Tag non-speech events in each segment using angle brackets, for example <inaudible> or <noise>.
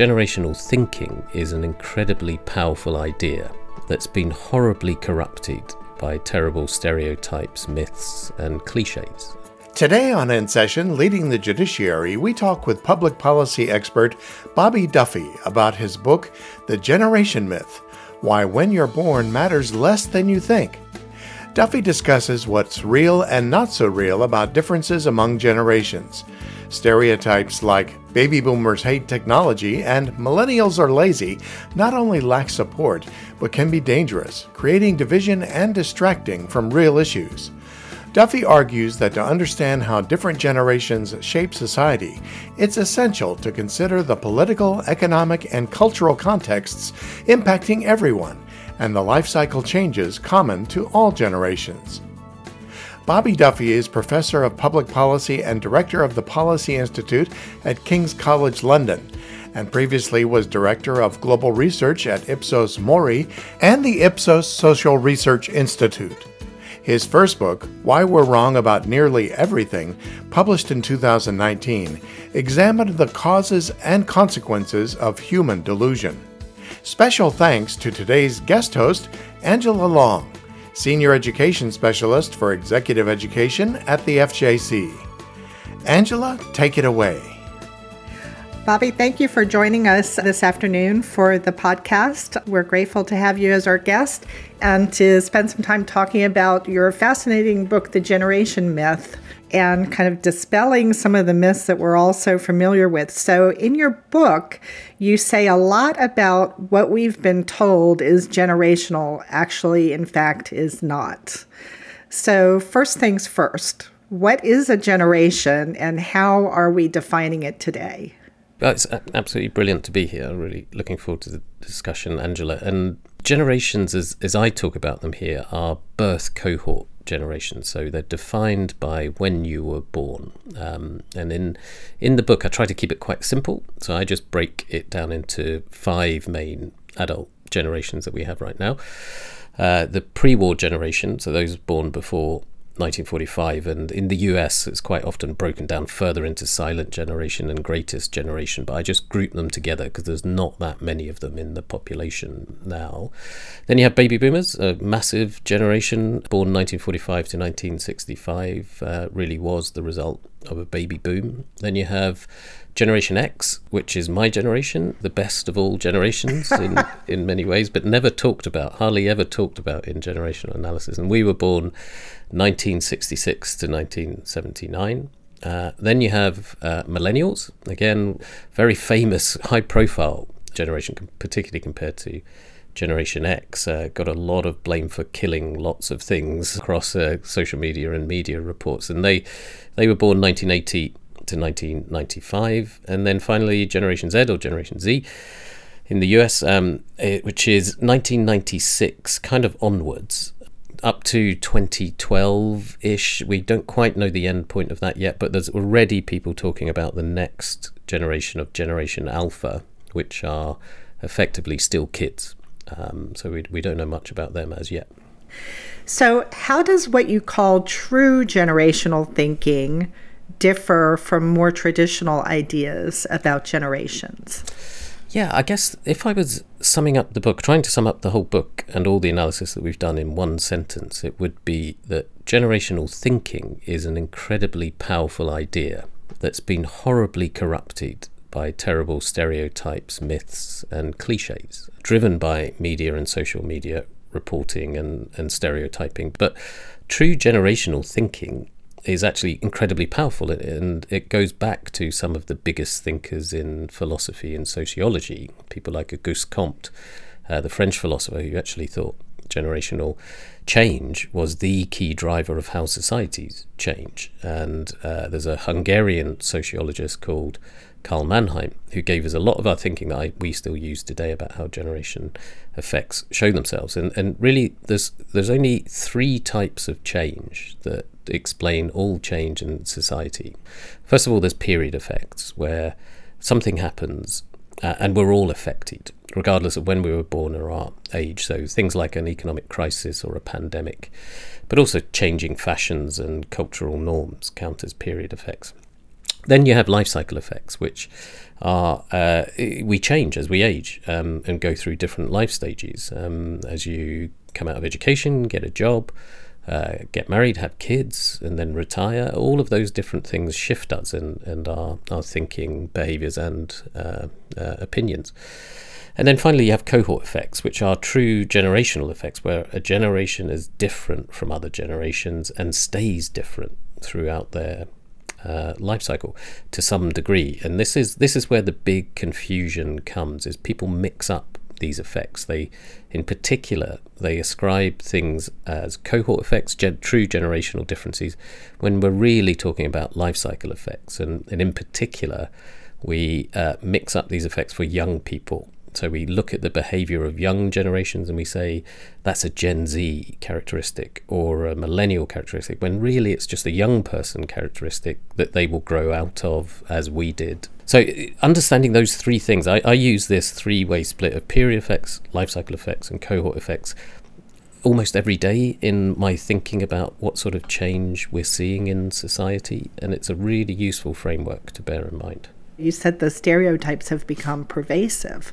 generational thinking is an incredibly powerful idea that's been horribly corrupted by terrible stereotypes, myths, and cliches. Today on In Session, Leading the Judiciary, we talk with public policy expert Bobby Duffy about his book, The Generation Myth Why When You're Born Matters Less Than You Think. Duffy discusses what's real and not so real about differences among generations. Stereotypes like baby boomers hate technology and millennials are lazy not only lack support, but can be dangerous, creating division and distracting from real issues. Duffy argues that to understand how different generations shape society, it's essential to consider the political, economic, and cultural contexts impacting everyone and the life cycle changes common to all generations. Bobby Duffy is Professor of Public Policy and Director of the Policy Institute at King's College London, and previously was Director of Global Research at Ipsos Mori and the Ipsos Social Research Institute. His first book, Why We're Wrong About Nearly Everything, published in 2019, examined the causes and consequences of human delusion. Special thanks to today's guest host, Angela Long, Senior Education Specialist for Executive Education at the FJC. Angela, take it away. Bobby, thank you for joining us this afternoon for the podcast. We're grateful to have you as our guest and to spend some time talking about your fascinating book, The Generation Myth and kind of dispelling some of the myths that we're all so familiar with. So, in your book, you say a lot about what we've been told is generational, actually, in fact, is not. So, first things first, what is a generation and how are we defining it today? It's absolutely brilliant to be here. Really looking forward to the discussion, Angela. And generations, as, as I talk about them here, are birth cohort generation. So they're defined by when you were born. Um, and in in the book, I try to keep it quite simple. So I just break it down into five main adult generations that we have right now. Uh, the pre-war generation, so those born before 1945, and in the US, it's quite often broken down further into silent generation and greatest generation. But I just group them together because there's not that many of them in the population now. Then you have baby boomers, a massive generation born 1945 to 1965, uh, really was the result of a baby boom. Then you have Generation X, which is my generation, the best of all generations <laughs> in, in many ways, but never talked about, hardly ever talked about in generational analysis. And we were born 1966 to 1979. Uh, then you have uh, millennials, again, very famous, high profile generation, particularly compared to Generation X. Uh, got a lot of blame for killing lots of things across uh, social media and media reports. And they, they were born 1980 to 1995. And then finally, Generation Z or Generation Z in the US, um, it, which is 1996, kind of onwards up to 2012 ish. We don't quite know the end point of that yet, but there's already people talking about the next generation of Generation Alpha, which are effectively still kids. Um, so we, we don't know much about them as yet. So, how does what you call true generational thinking differ from more traditional ideas about generations? Yeah, I guess if I was summing up the book, trying to sum up the whole book and all the analysis that we've done in one sentence, it would be that generational thinking is an incredibly powerful idea that's been horribly corrupted by terrible stereotypes, myths, and cliches, driven by media and social media reporting and, and stereotyping. But true generational thinking is actually incredibly powerful and it goes back to some of the biggest thinkers in philosophy and sociology, people like Auguste Comte, uh, the French philosopher who actually thought generational change was the key driver of how societies change. And uh, there's a Hungarian sociologist called Karl Mannheim, who gave us a lot of our thinking that I, we still use today about how generation effects show themselves. And, and really, there's, there's only three types of change that explain all change in society. First of all, there's period effects, where something happens uh, and we're all affected, regardless of when we were born or our age. So things like an economic crisis or a pandemic, but also changing fashions and cultural norms count as period effects. Then you have life cycle effects, which are uh, we change as we age um, and go through different life stages. Um, as you come out of education, get a job, uh, get married, have kids, and then retire. All of those different things shift us and, and our, our thinking, behaviors, and uh, uh, opinions. And then finally, you have cohort effects, which are true generational effects, where a generation is different from other generations and stays different throughout their uh, life cycle to some degree. And this is this is where the big confusion comes: is people mix up these effects. They, in particular, they ascribe things as cohort effects, gen- true generational differences, when we're really talking about life cycle effects. And, and in particular, we uh, mix up these effects for young people. So we look at the behavior of young generations and we say that's a Gen Z characteristic or a millennial characteristic, when really it's just a young person characteristic that they will grow out of as we did so, uh, understanding those three things, I, I use this three way split of period effects, life cycle effects, and cohort effects almost every day in my thinking about what sort of change we're seeing in society. And it's a really useful framework to bear in mind. You said the stereotypes have become pervasive.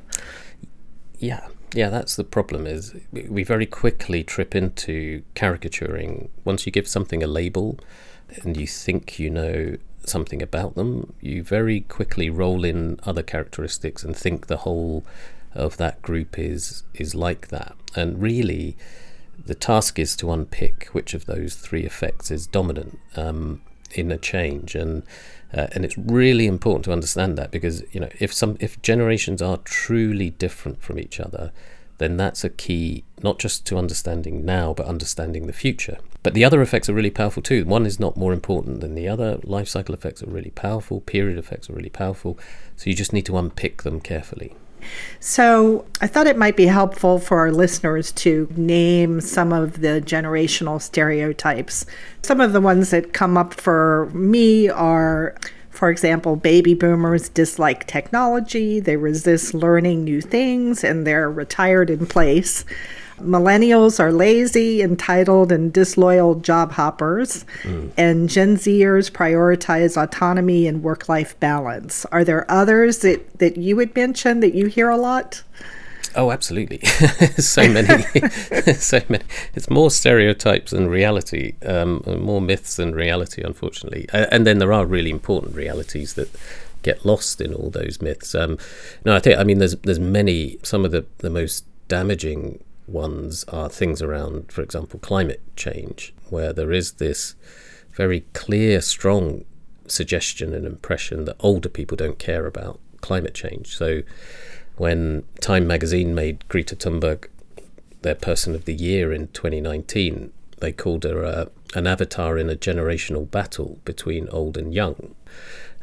Yeah. Yeah, that's the problem is we very quickly trip into caricaturing. Once you give something a label and you think you know something about them, you very quickly roll in other characteristics and think the whole of that group is is like that. And really, the task is to unpick which of those three effects is dominant um, in a change, and uh, and it's really important to understand that because you know if some if generations are truly different from each other, then that's a key not just to understanding now, but understanding the future. But the other effects are really powerful too. One is not more important than the other. Life cycle effects are really powerful, period effects are really powerful. So you just need to unpick them carefully. So, I thought it might be helpful for our listeners to name some of the generational stereotypes. Some of the ones that come up for me are for example, baby boomers dislike technology, they resist learning new things, and they're retired in place. Millennials are lazy, entitled, and disloyal job hoppers. Mm. And Gen Zers prioritize autonomy and work life balance. Are there others that, that you would mention that you hear a lot? Oh, absolutely. <laughs> so many, <laughs> <laughs> so many. It's more stereotypes than reality, um, more myths than reality, unfortunately. Uh, and then there are really important realities that get lost in all those myths. Um, no, I think I mean there's there's many. Some of the the most damaging ones are things around, for example, climate change, where there is this very clear, strong suggestion and impression that older people don't care about climate change. So when Time magazine made Greta Thunberg their person of the year in 2019, they called her an avatar in a generational battle between old and young.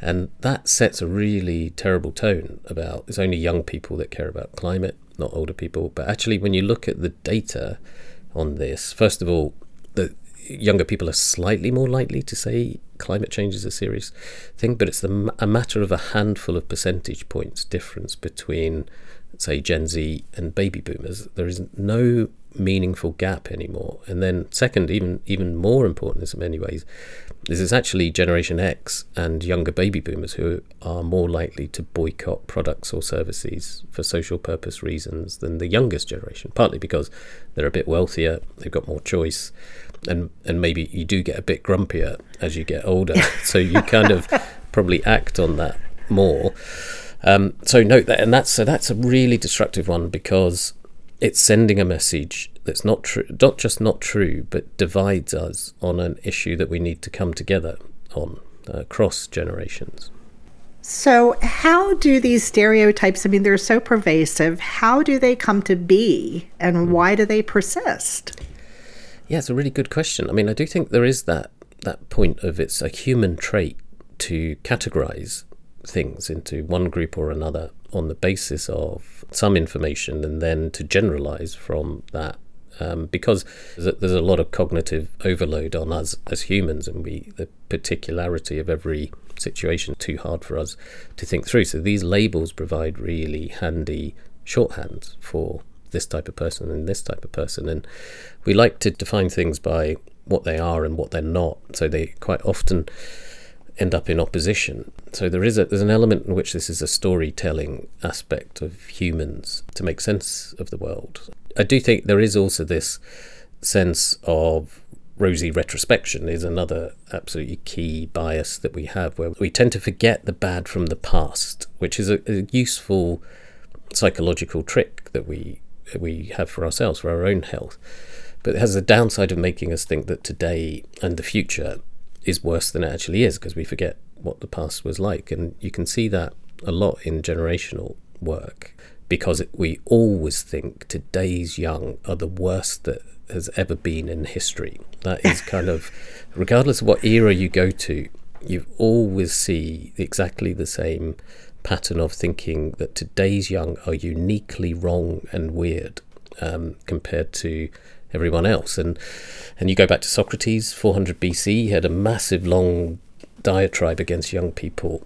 And that sets a really terrible tone about it's only young people that care about climate, not older people. But actually, when you look at the data on this, first of all, the younger people are slightly more likely to say climate change is a serious thing, but it's the, a matter of a handful of percentage points difference between, say, Gen Z and baby boomers. There is no meaningful gap anymore. And then, second, even even more important in many ways, is it's actually Generation X and younger baby boomers who are more likely to boycott products or services for social purpose reasons than the youngest generation, partly because they're a bit wealthier, they've got more choice, and, and maybe you do get a bit grumpier as you get older. <laughs> so you kind of probably act on that more. Um, so note that, and that's so that's a really destructive one because it's sending a message that's not true, not just not true, but divides us on an issue that we need to come together on uh, across generations. So, how do these stereotypes, I mean, they're so pervasive, how do they come to be and hmm. why do they persist? Yeah, it's a really good question. I mean, I do think there is that, that point of it's a human trait to categorize things into one group or another on the basis of some information and then to generalize from that um, because there's a lot of cognitive overload on us as humans, and we the particularity of every situation too hard for us to think through. So these labels provide really handy shorthand for this type of person and this type of person, and we like to define things by what they are and what they're not. So they quite often end up in opposition. So there is a, there's an element in which this is a storytelling aspect of humans to make sense of the world. I do think there is also this sense of rosy retrospection is another absolutely key bias that we have where we tend to forget the bad from the past, which is a, a useful psychological trick that we we have for ourselves for our own health. But it has the downside of making us think that today and the future is worse than it actually is because we forget what the past was like. And you can see that a lot in generational work because it, we always think today's young are the worst that has ever been in history. That is <laughs> kind of, regardless of what era you go to, you always see exactly the same pattern of thinking that today's young are uniquely wrong and weird um, compared to everyone else. And and you go back to Socrates, 400 BC, he had a massive long diatribe against young people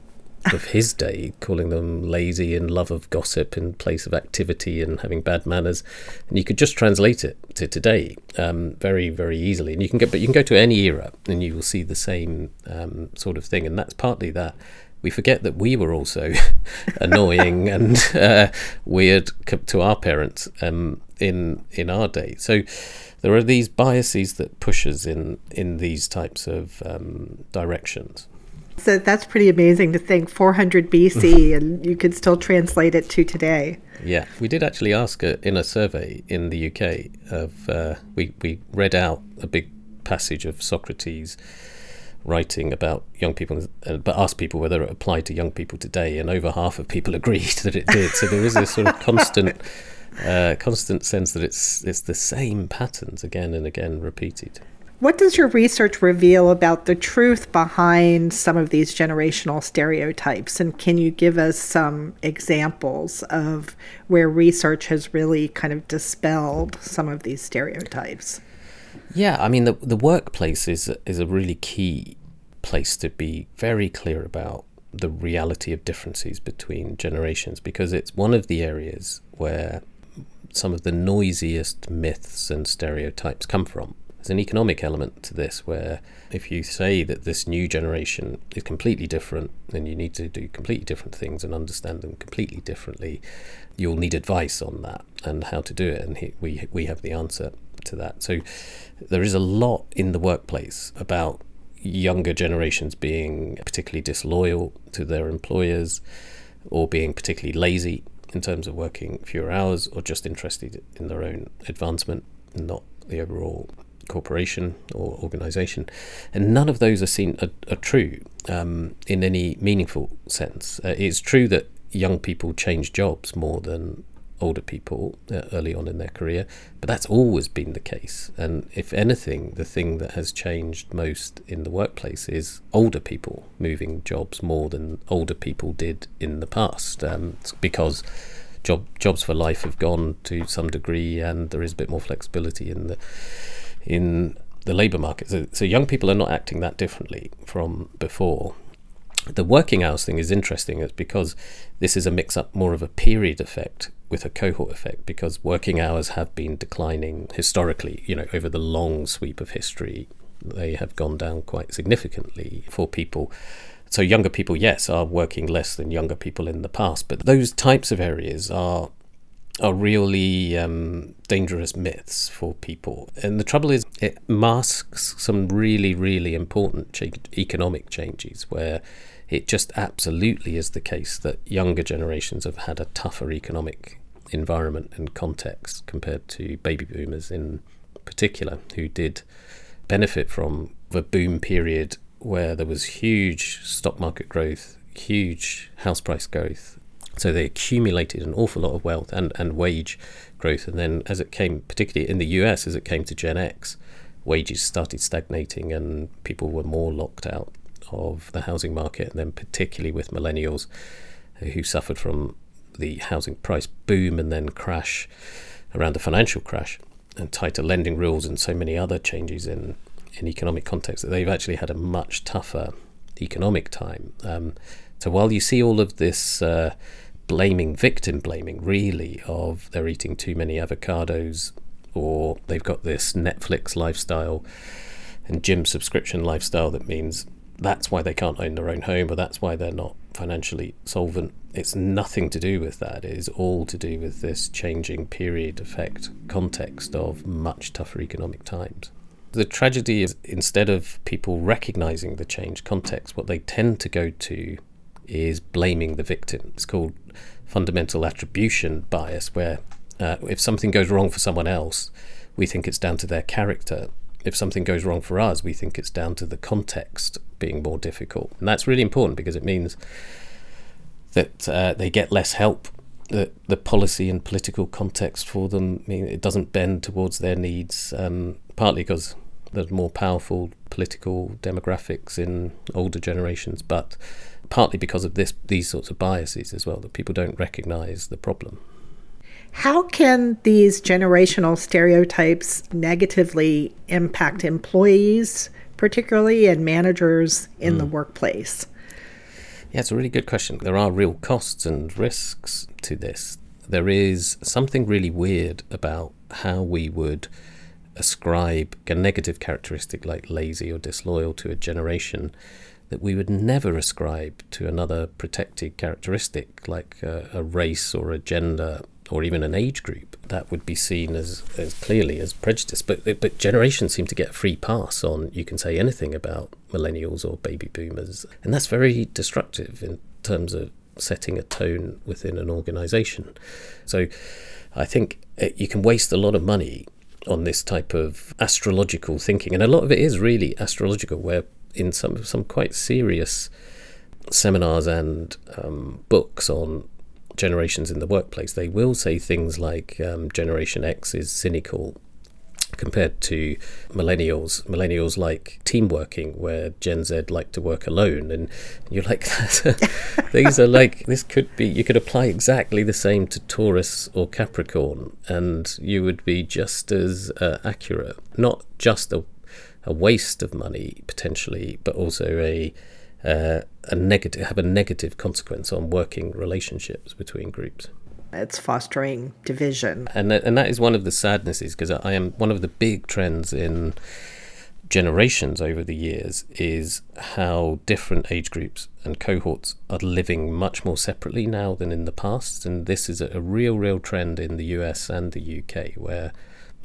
of his <laughs> day, calling them lazy and love of gossip in place of activity and having bad manners. And you could just translate it to today um, very, very easily. And you can get, but you can go to any era and you will see the same um, sort of thing. And that's partly that we forget that we were also <laughs> annoying <laughs> and uh, weird to our parents um, in in our day. So there are these biases that push us in in these types of um, directions. So that's pretty amazing to think 400 BC <laughs> and you could still translate it to today. Yeah, we did actually ask a, in a survey in the UK of uh, we we read out a big passage of Socrates writing about young people, uh, but asked people whether it applied to young people today, and over half of people <laughs> agreed that it did. So there is a sort of constant, <laughs> uh, constant sense that it's it's the same patterns again and again repeated. What does your research reveal about the truth behind some of these generational stereotypes? And can you give us some examples of where research has really kind of dispelled some of these stereotypes? Yeah, I mean the the workplace is is a really key place to be very clear about the reality of differences between generations because it's one of the areas where some of the noisiest myths and stereotypes come from. There's an economic element to this where if you say that this new generation is completely different, then you need to do completely different things and understand them completely differently. You'll need advice on that and how to do it, and he, we we have the answer to that. So there is a lot in the workplace about younger generations being particularly disloyal to their employers or being particularly lazy in terms of working fewer hours or just interested in their own advancement, not the overall corporation or organization. And none of those are seen are, are true um, in any meaningful sense. Uh, it's true that young people change jobs more than older people uh, early on in their career, but that's always been the case. And if anything, the thing that has changed most in the workplace is older people moving jobs more than older people did in the past, um, because job jobs for life have gone to some degree, and there is a bit more flexibility in the in the labour market. So, so young people are not acting that differently from before the working hours thing is interesting it's because this is a mix up more of a period effect with a cohort effect because working hours have been declining historically you know over the long sweep of history they have gone down quite significantly for people so younger people yes are working less than younger people in the past but those types of areas are are really um, dangerous myths for people. And the trouble is, it masks some really, really important ch- economic changes where it just absolutely is the case that younger generations have had a tougher economic environment and context compared to baby boomers in particular, who did benefit from the boom period where there was huge stock market growth, huge house price growth, so they accumulated an awful lot of wealth and, and wage growth. And then, as it came, particularly in the US, as it came to Gen X, wages started stagnating and people were more locked out of the housing market. And then, particularly with millennials who suffered from the housing price boom and then crash around the financial crash and tighter lending rules and so many other changes in, in economic context that they've actually had a much tougher economic time. Um, so while you see all of this uh, blaming, victim blaming, really, of they're eating too many avocados or they've got this Netflix lifestyle and gym subscription lifestyle that means that's why they can't own their own home or that's why they're not financially solvent. It's nothing to do with that. It is all to do with this changing period effect context of much tougher economic times. The tragedy is instead of people recognizing the changed context, what they tend to go to is blaming the victim. It's called fundamental attribution bias, where uh, if something goes wrong for someone else, we think it's down to their character. If something goes wrong for us, we think it's down to the context being more difficult. And that's really important because it means that uh, they get less help. The, the policy and political context for them I mean, it doesn't bend towards their needs, um, partly because there's more powerful political demographics in older generations, but partly because of this these sorts of biases as well that people don't recognize the problem. How can these generational stereotypes negatively impact employees, particularly and managers in mm. the workplace? Yeah, it's a really good question. There are real costs and risks to this. There is something really weird about how we would ascribe a negative characteristic like lazy or disloyal to a generation that we would never ascribe to another protected characteristic like a, a race or a gender or even an age group, that would be seen as, as clearly as prejudice. But but generations seem to get a free pass on you can say anything about millennials or baby boomers, and that's very destructive in terms of setting a tone within an organisation. So I think eh, you can waste a lot of money on this type of astrological thinking, and a lot of it is really astrological, where in some some quite serious seminars and um, books on generations in the workplace, they will say things like um, Generation X is cynical compared to millennials. Millennials like team working, where Gen Z like to work alone, and you're like, <laughs> these are like this could be. You could apply exactly the same to Taurus or Capricorn, and you would be just as uh, accurate. Not just a a waste of money potentially, but also a uh, a negative have a negative consequence on working relationships between groups. It's fostering division, and th- and that is one of the sadnesses because I am one of the big trends in generations over the years is how different age groups and cohorts are living much more separately now than in the past, and this is a, a real real trend in the US and the UK where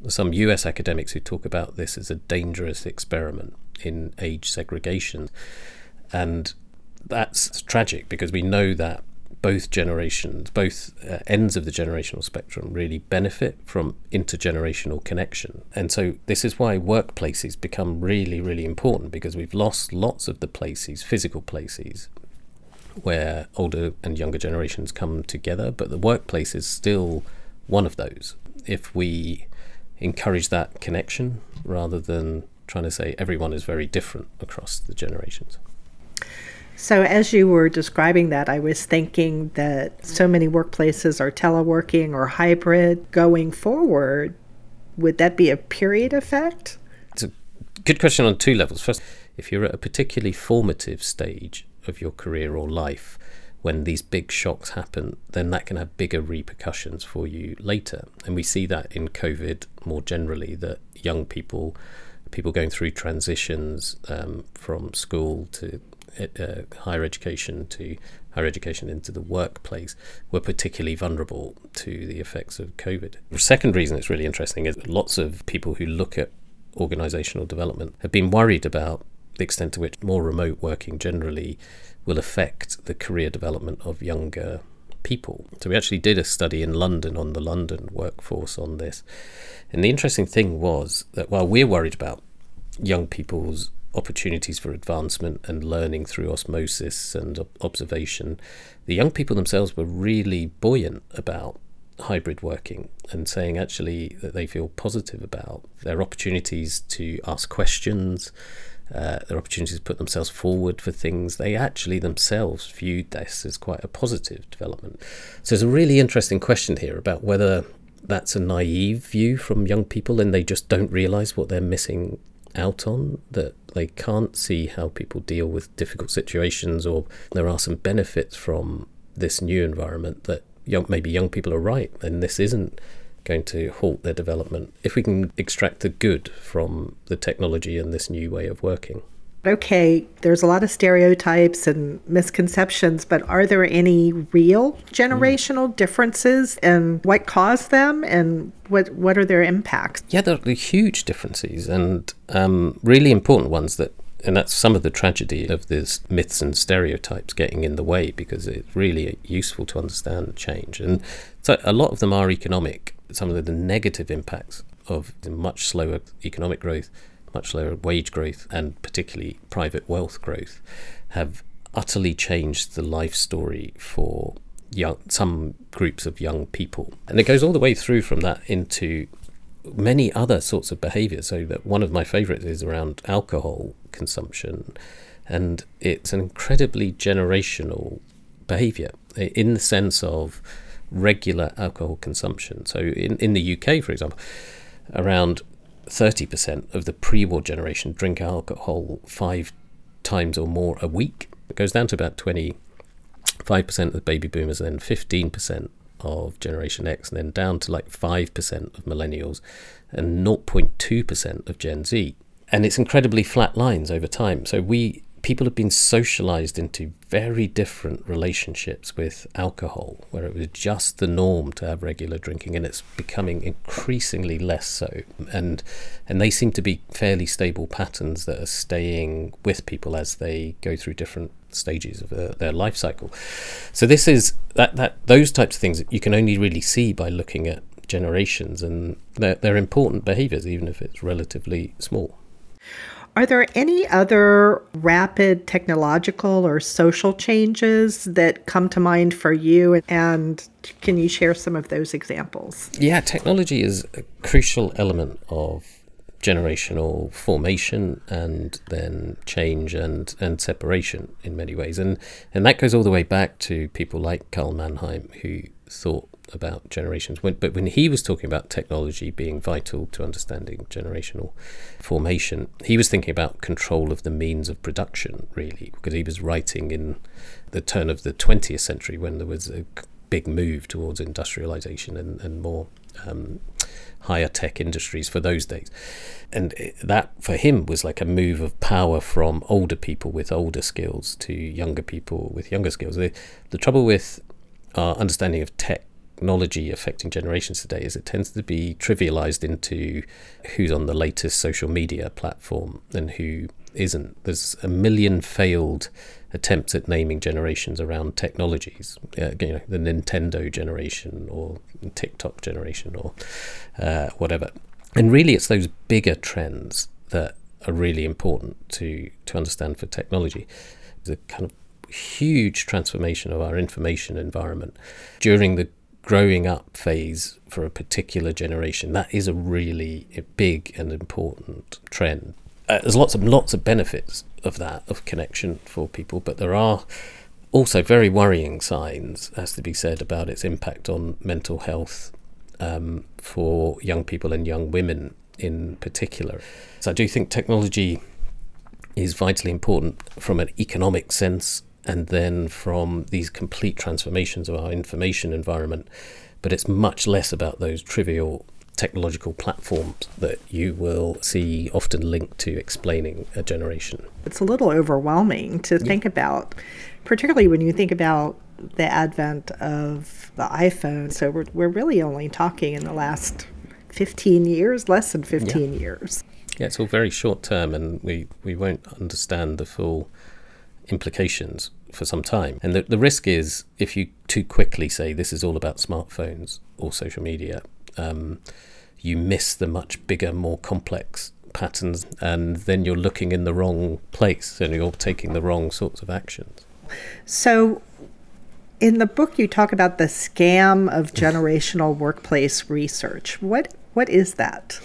some US academics who talk about this as a dangerous experiment in age segregation and that's tragic because we know that both generations, both uh, ends of the generational spectrum, really benefit from intergenerational connection. And so, this is why workplaces become really, really important because we've lost lots of the places, physical places, where older and younger generations come together, but the workplace is still one of those. If we encourage that connection rather than trying to say everyone is very different across the generations. So, as you were describing that, I was thinking that so many workplaces are teleworking or hybrid going forward. Would that be a period effect? It's a good question on two levels. First, if you're at a particularly formative stage of your career or life, when these big shocks happen, then that can have bigger repercussions for you later. And we see that in COVID more generally, that young people, people going through transitions um, from school to uh, higher education to higher education into the workplace were particularly vulnerable to the effects of COVID. The second reason it's really interesting is lots of people who look at organizational development have been worried about the extent to which more remote working generally will affect the career development of younger people. So we actually did a study in London on the London workforce on this. And the interesting thing was that while we're worried about young people's opportunities for advancement and learning through osmosis and observation, the young people themselves were really buoyant about hybrid working and saying actually that they feel positive about their opportunities to ask questions, uh, their opportunities to put themselves forward for things. They actually themselves viewed this as quite a positive development. So there's a really interesting question here about whether that's a naive view from young people and they just don't realize what they're missing out on that they can't see how people deal with difficult situations or there are some benefits from this new environment that young, maybe young people are right and this isn't going to halt their development if we can extract the good from the technology and this new way of working. Okay, there's a lot of stereotypes and misconceptions, but are there any real generational mm. differences and what caused them and what what are their impacts? Yeah, there are huge differences and um, really important ones that and that's some of the tragedy of these myths and stereotypes getting in the way because it's really useful to understand change. And so a lot of them are economic. Some of the negative impacts of much slower economic growth much lower. Wage growth and particularly private wealth growth have utterly changed the life story for young some groups of young people. And it goes all the way through from that into many other sorts of behaviors so that one of my favorites is around alcohol consumption. And it's an incredibly generational behavior in the sense of regular alcohol consumption. So in in the UK for example around 30% of the pre war generation drink alcohol five times or more a week. It goes down to about 25% of baby boomers, and then 15% of Generation X, and then down to like 5% of millennials and 0.2% of Gen Z. And it's incredibly flat lines over time. So we people have been socialized into very different relationships with alcohol, where it was just the norm to have regular drinking, and it's becoming increasingly less so. And and they seem to be fairly stable patterns that are staying with people as they go through different stages of uh, their life cycle. So this is that that those types of things you can only really see by looking at generations, and they're, they're important behaviors, even if it's relatively small. Are there any other rapid technological or social changes that come to mind for you? And can you share some of those examples? Yeah, technology is a crucial element of generational formation and then change and, and separation in many ways. And, and that goes all the way back to people like Karl Mannheim, who thought about generations. When, but when he was talking about technology being vital to understanding generational formation, he was thinking about control of the means of production, really, because he was writing in the turn of the 20th century when there was a big move towards industrialization and, and more um, higher tech industries for those days. And that for him was like a move of power from older people with older skills to younger people with younger skills. The, the trouble with our understanding of tech technology affecting generations today is it tends to be trivialized into who's on the latest social media platform and who isn't. There's a million failed attempts at naming generations around technologies. Uh, you know, the Nintendo generation or TikTok generation or uh, whatever. And really, it's those bigger trends that are really important to to understand for technology. The kind of huge transformation of our information environment during the growing up phase for a particular generation. That is a really big and important trend. Uh, there's lots of lots of benefits of that of connection for people, but there are also very worrying signs, has to be said, about its impact on mental health um, for young people and young women in particular. So I do think technology is vitally important from an economic sense and then from these complete transformations of our information environment. But it's much less about those trivial technological platforms that you will see often linked to explaining a generation. It's a little overwhelming to yeah. think about, particularly when you think about the advent of the iPhone. So we're, we're really only talking in the last 15 years, less than 15 yeah. years. Yeah, it's all very short term, and we, we won't understand the full implications for some time. And the, the risk is if you too quickly say this is all about smartphones or social media, um, you miss the much bigger, more complex patterns, and then you're looking in the wrong place and you're taking the wrong sorts of actions. So, in the book, you talk about the scam of <laughs> generational workplace research. What what is that?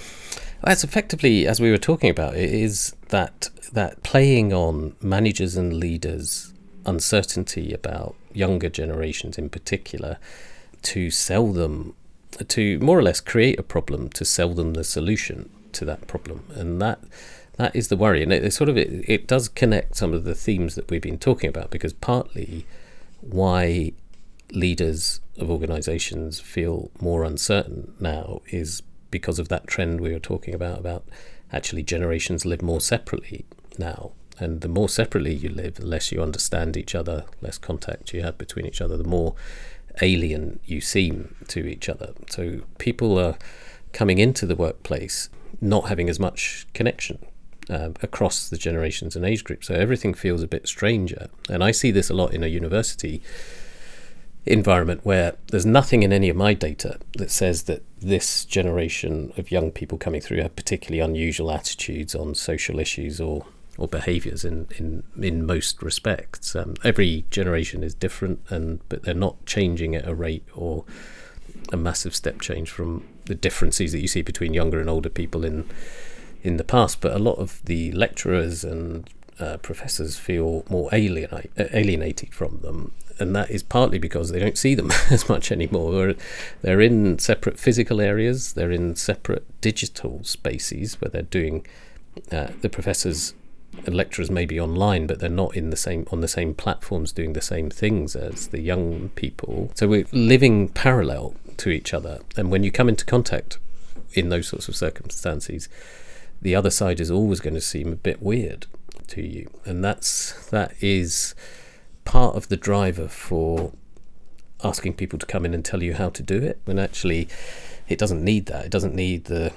That's effectively, as we were talking about, it is that that playing on managers and leaders' uncertainty about younger generations in particular to sell them, to more or less create a problem to sell them the solution to that problem, and that that is the worry, and it, it sort of it, it does connect some of the themes that we've been talking about because partly why leaders of organizations feel more uncertain now is because of that trend we were talking about about actually generations live more separately now And the more separately you live, the less you understand each other, less contact you have between each other, the more alien you seem to each other. So people are coming into the workplace not having as much connection um, across the generations and age groups. So everything feels a bit stranger. And I see this a lot in a university environment where there's nothing in any of my data that says that this generation of young people coming through have particularly unusual attitudes on social issues or or behaviours in, in in most respects. Um, every generation is different, and but they're not changing at a rate or a massive step change from the differences that you see between younger and older people in in the past. But a lot of the lecturers and uh, professors feel more alienate, alienated from them, and that is partly because they don't see them <laughs> as much anymore. They're in separate physical areas, they're in separate digital spaces where they're doing. Uh, the professors lecturers may be online, but they're not in the same on the same platforms doing the same things as the young people. So we're living parallel to each other, and when you come into contact in those sorts of circumstances, the other side is always going to seem a bit weird to you, and that's that is part of the driver for asking people to come in and tell you how to do it. When actually, it doesn't need that. It doesn't need the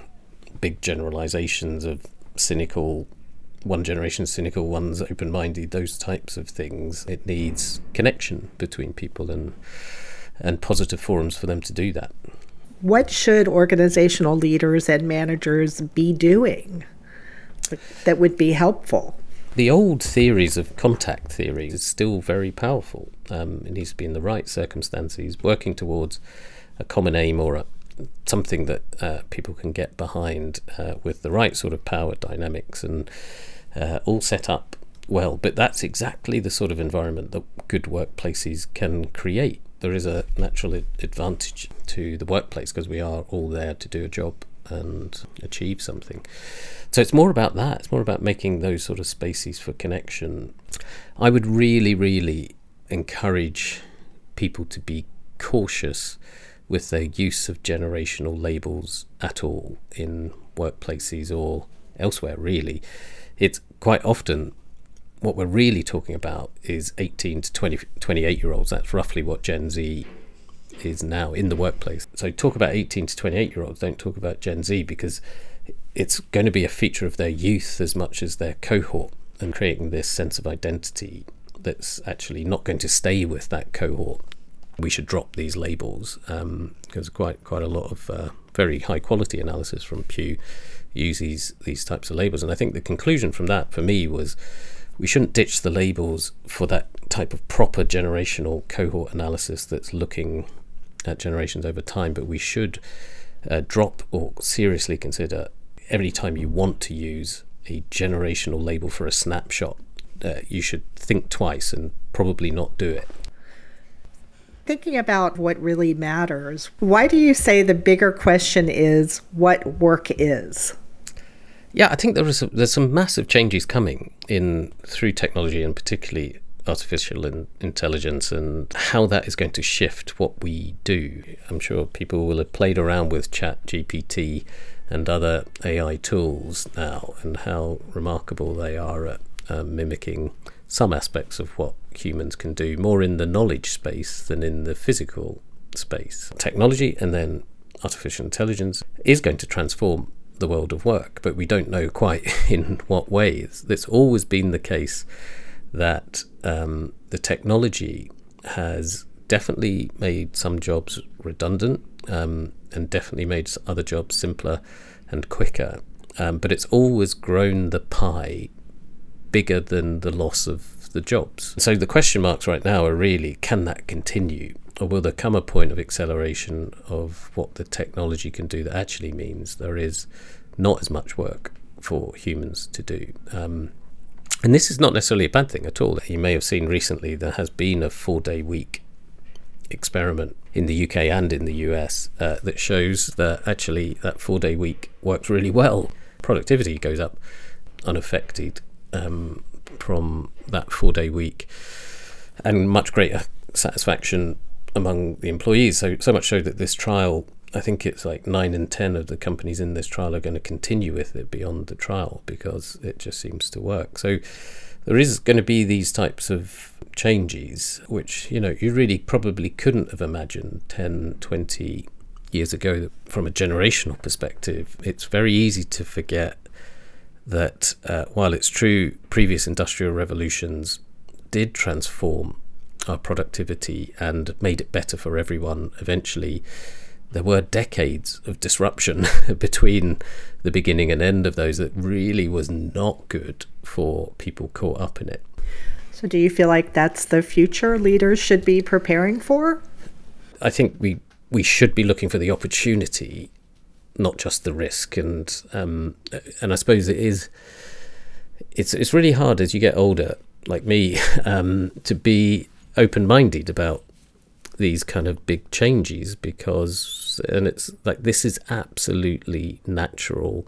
big generalizations of cynical one generation cynical, one's open minded, those types of things. It needs connection between people and and positive forums for them to do that. What should organizational leaders and managers be doing that would be helpful? The old theories of contact theory is still very powerful. Um, it needs to be in the right circumstances, working towards a common aim or a, something that uh, people can get behind uh, with the right sort of power dynamics and uh, all set up well. But that's exactly the sort of environment that good workplaces can create. There is a natural advantage to the workplace because we are all there to do a job and achieve something. So it's more about that. It's more about making those sort of spaces for connection. I would really, really encourage people to be cautious with their use of generational labels at all in workplaces or elsewhere, really it's quite often what we're really talking about is 18 to 20, 28 year olds. That's roughly what Gen Z is now in the workplace. So talk about 18 to 28 year olds, don't talk about Gen Z because it's going to be a feature of their youth as much as their cohort and creating this sense of identity that's actually not going to stay with that cohort. We should drop these labels um, because quite quite a lot of uh, very high quality analysis from Pew uses these these types of labels. And I think the conclusion from that for me was we shouldn't ditch the labels for that type of proper generational cohort analysis that's looking at generations over time, but we should uh, drop or seriously consider every time you want to use a generational label for a snapshot, uh, you should think twice and probably not do it. Thinking about what really matters, why do you say the bigger question is what work is? Yeah, I think there is there's some massive changes coming in through technology and particularly artificial in, intelligence and how that is going to shift what we do. I'm sure people will have played around with Chat GPT and other AI tools now and how remarkable they are at uh, mimicking some aspects of what humans can do, more in the knowledge space than in the physical space. Technology and then artificial intelligence is going to transform the world of work, but we don't know quite <laughs> in what ways. It's always been the case that um, the technology has definitely made some jobs redundant um, and definitely made other jobs simpler and quicker. Um, but it's always grown the pie bigger than the loss of the jobs. So the question marks right now are really can that continue? Or will there come a point of acceleration of what the technology can do that actually means there is not as much work for humans to do? Um, and this is not necessarily a bad thing at all. You may have seen recently there has been a four day week experiment in the UK and in the US uh, that shows that actually that four day week works really well. Productivity goes up unaffected um, from that four day week and much greater satisfaction among the employees. So, so much so that this trial, I think it's like nine and 10 of the companies in this trial are going to continue with it beyond the trial because it just seems to work. So, there is going to be these types of changes, which, you know, you really probably couldn't have imagined 10, 20 years ago from a generational perspective. It's very easy to forget that uh, while it's true previous industrial revolutions did transform our productivity and made it better for everyone eventually, there were decades of disruption <laughs> between the beginning and end of those that really was not good for people caught up in it. So, do you feel like that's the future leaders should be preparing for? I think we we should be looking for the opportunity, not just the risk. And um, and I suppose it is. It's it's really hard as you get older, like me, <laughs> um, to be open minded about these kind of big changes because and it's like this is absolutely natural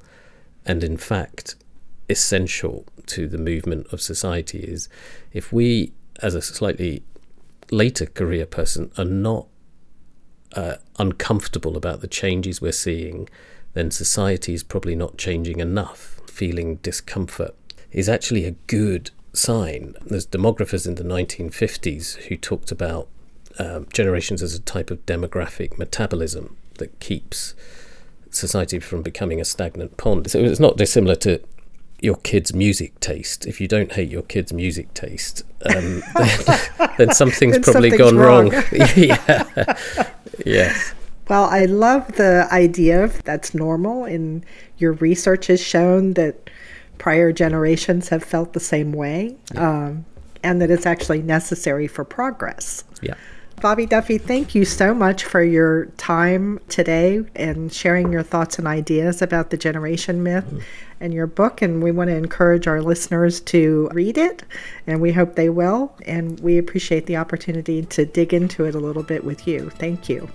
and in fact essential to the movement of society is if we as a slightly later career person are not uh, uncomfortable about the changes we're seeing then society is probably not changing enough feeling discomfort is actually a good sign there's demographers in the 1950s who talked about um, generations as a type of demographic metabolism that keeps society from becoming a stagnant pond. So it's not dissimilar to your kid's music taste. If you don't hate your kid's music taste, um, <laughs> then, then, something's then probably something's gone wrong. wrong. <laughs> yeah. yes. Well, I love the idea of that's normal, and your research has shown that prior generations have felt the same way, yeah. um, and that it's actually necessary for progress. Yeah. Bobby Duffy, thank you so much for your time today and sharing your thoughts and ideas about the generation myth and your book. And we want to encourage our listeners to read it, and we hope they will. And we appreciate the opportunity to dig into it a little bit with you. Thank you.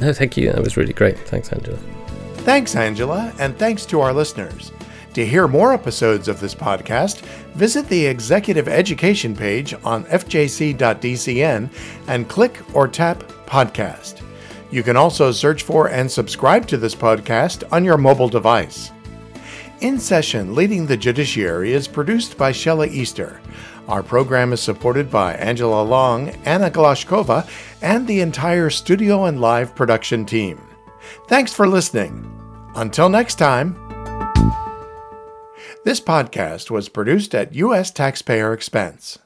No, thank you. That was really great. Thanks, Angela. Thanks, Angela, and thanks to our listeners. To hear more episodes of this podcast, visit the Executive Education page on fjc.dcn and click or tap Podcast. You can also search for and subscribe to this podcast on your mobile device. In Session Leading the Judiciary is produced by Shella Easter. Our program is supported by Angela Long, Anna Glashkova, and the entire studio and live production team. Thanks for listening. Until next time. This podcast was produced at U.S. taxpayer expense.